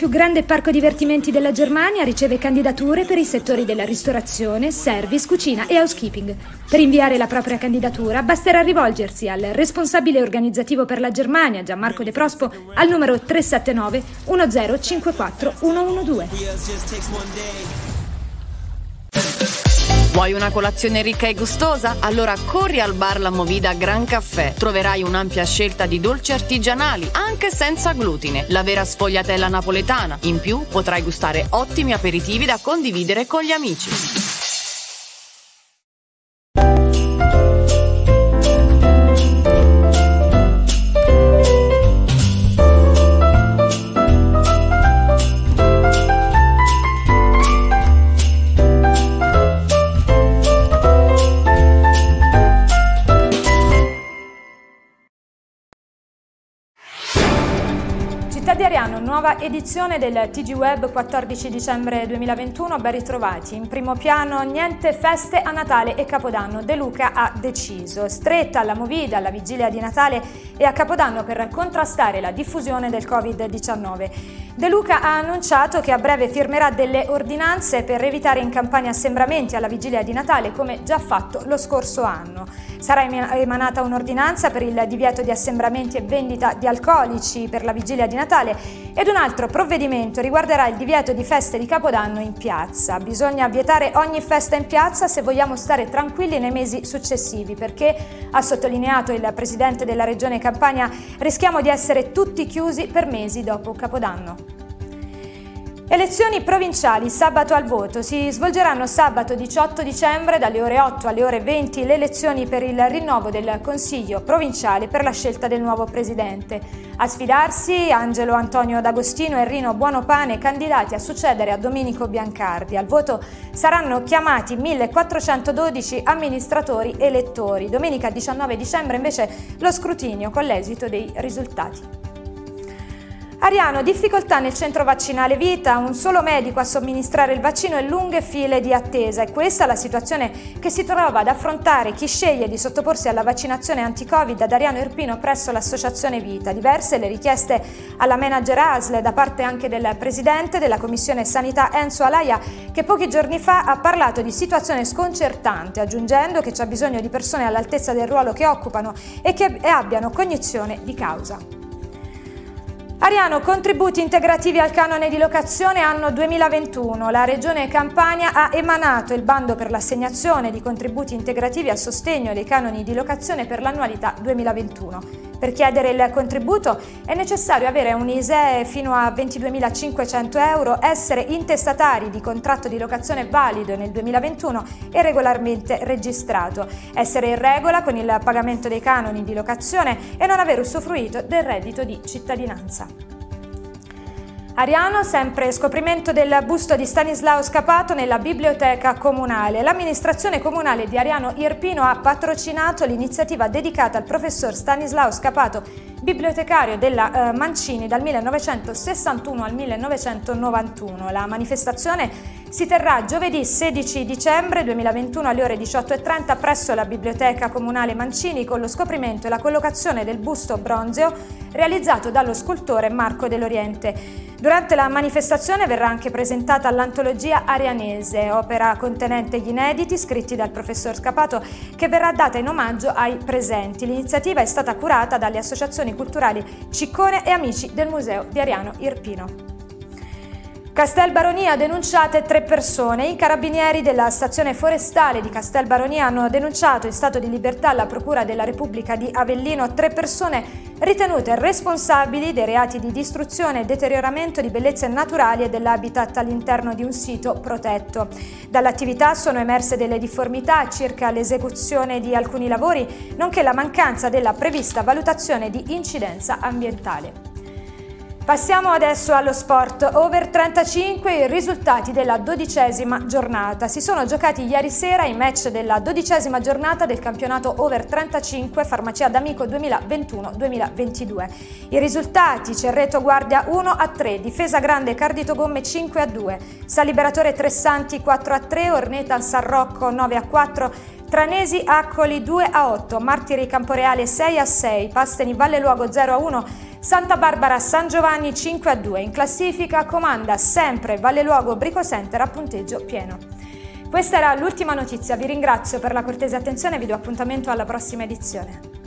più grande parco divertimenti della Germania riceve candidature per i settori della ristorazione, service, cucina e housekeeping. Per inviare la propria candidatura basterà rivolgersi al responsabile organizzativo per la Germania, Gianmarco De Prospo, al numero 379 1054 112. Vuoi una colazione ricca e gustosa? Allora corri al bar La Movida Gran Caffè. Troverai un'ampia scelta di dolci artigianali, anche senza glutine. La vera sfogliatella napoletana. In più potrai gustare ottimi aperitivi da condividere con gli amici. Nuova edizione del TG Web 14 dicembre 2021, ben ritrovati. In primo piano niente feste a Natale e Capodanno, De Luca ha deciso. Stretta alla movida alla vigilia di Natale e a Capodanno per contrastare la diffusione del Covid-19. De Luca ha annunciato che a breve firmerà delle ordinanze per evitare in campagna assembramenti alla vigilia di Natale come già fatto lo scorso anno. Sarà emanata un'ordinanza per il divieto di assembramenti e vendita di alcolici per la vigilia di Natale ed un altro provvedimento riguarderà il divieto di feste di Capodanno in piazza. Bisogna vietare ogni festa in piazza se vogliamo stare tranquilli nei mesi successivi perché, ha sottolineato il Presidente della Regione Campania, rischiamo di essere tutti chiusi per mesi dopo Capodanno. Elezioni provinciali, sabato al voto. Si svolgeranno sabato 18 dicembre dalle ore 8 alle ore 20 le elezioni per il rinnovo del Consiglio provinciale per la scelta del nuovo presidente. A sfidarsi Angelo Antonio D'Agostino e Rino Buonopane, candidati a succedere a Domenico Biancardi. Al voto saranno chiamati 1412 amministratori elettori. Domenica 19 dicembre invece lo scrutinio con l'esito dei risultati. Ariano, difficoltà nel centro vaccinale vita, un solo medico a somministrare il vaccino e lunghe file di attesa. È questa la situazione che si trova ad affrontare chi sceglie di sottoporsi alla vaccinazione anti-Covid ad Ariano Irpino presso l'associazione Vita. Diverse le richieste alla manager ASL da parte anche del presidente della Commissione Sanità Enzo Alaia che pochi giorni fa ha parlato di situazione sconcertante, aggiungendo che c'è bisogno di persone all'altezza del ruolo che occupano e che abbiano cognizione di causa. Ariano, contributi integrativi al canone di locazione anno 2021. La Regione Campania ha emanato il bando per l'assegnazione di contributi integrativi a sostegno dei canoni di locazione per l'annualità 2021. Per chiedere il contributo è necessario avere un ISEE fino a 22.500 euro, essere intestatari di contratto di locazione valido nel 2021 e regolarmente registrato, essere in regola con il pagamento dei canoni di locazione e non aver usufruito del reddito di cittadinanza. Ariano, sempre scoprimento del busto di Stanislao Scapato nella biblioteca comunale. L'amministrazione comunale di Ariano Irpino ha patrocinato l'iniziativa dedicata al professor Stanislao Scapato, bibliotecario della eh, Mancini dal 1961 al 1991. La manifestazione si terrà giovedì 16 dicembre 2021 alle ore 18.30 presso la Biblioteca Comunale Mancini con lo scoprimento e la collocazione del busto bronzeo realizzato dallo scultore Marco dell'Oriente. Durante la manifestazione verrà anche presentata l'antologia Arianese, opera contenente gli inediti scritti dal professor Scapato, che verrà data in omaggio ai presenti. L'iniziativa è stata curata dalle associazioni culturali Ciccone e Amici del Museo di Ariano Irpino. Castel Baronia denunciate tre persone. I carabinieri della stazione forestale di Castel Baronia hanno denunciato in stato di libertà alla Procura della Repubblica di Avellino tre persone ritenute responsabili dei reati di distruzione e deterioramento di bellezze naturali e dell'habitat all'interno di un sito protetto. Dall'attività sono emerse delle difformità circa l'esecuzione di alcuni lavori, nonché la mancanza della prevista valutazione di incidenza ambientale. Passiamo adesso allo sport. Over 35 i risultati della dodicesima giornata. Si sono giocati ieri sera i match della dodicesima giornata del campionato Over 35 Farmacia d'Amico 2021-2022. I risultati Cerreto Guardia 1 a 3, Difesa Grande Cardito Gomme 5 a 2, Saliberatore Tressanti 4 a 3, Orneta San Rocco 9 a 4, Tranesi Accoli 2 a 8, Martiri Camporeale 6 a 6, Pasteni Valle Luogo 0 a 1, Santa Barbara San Giovanni 5 a 2. In classifica comanda sempre Valle Luogo Brico Center a punteggio pieno. Questa era l'ultima notizia, vi ringrazio per la cortese attenzione e vi do appuntamento alla prossima edizione.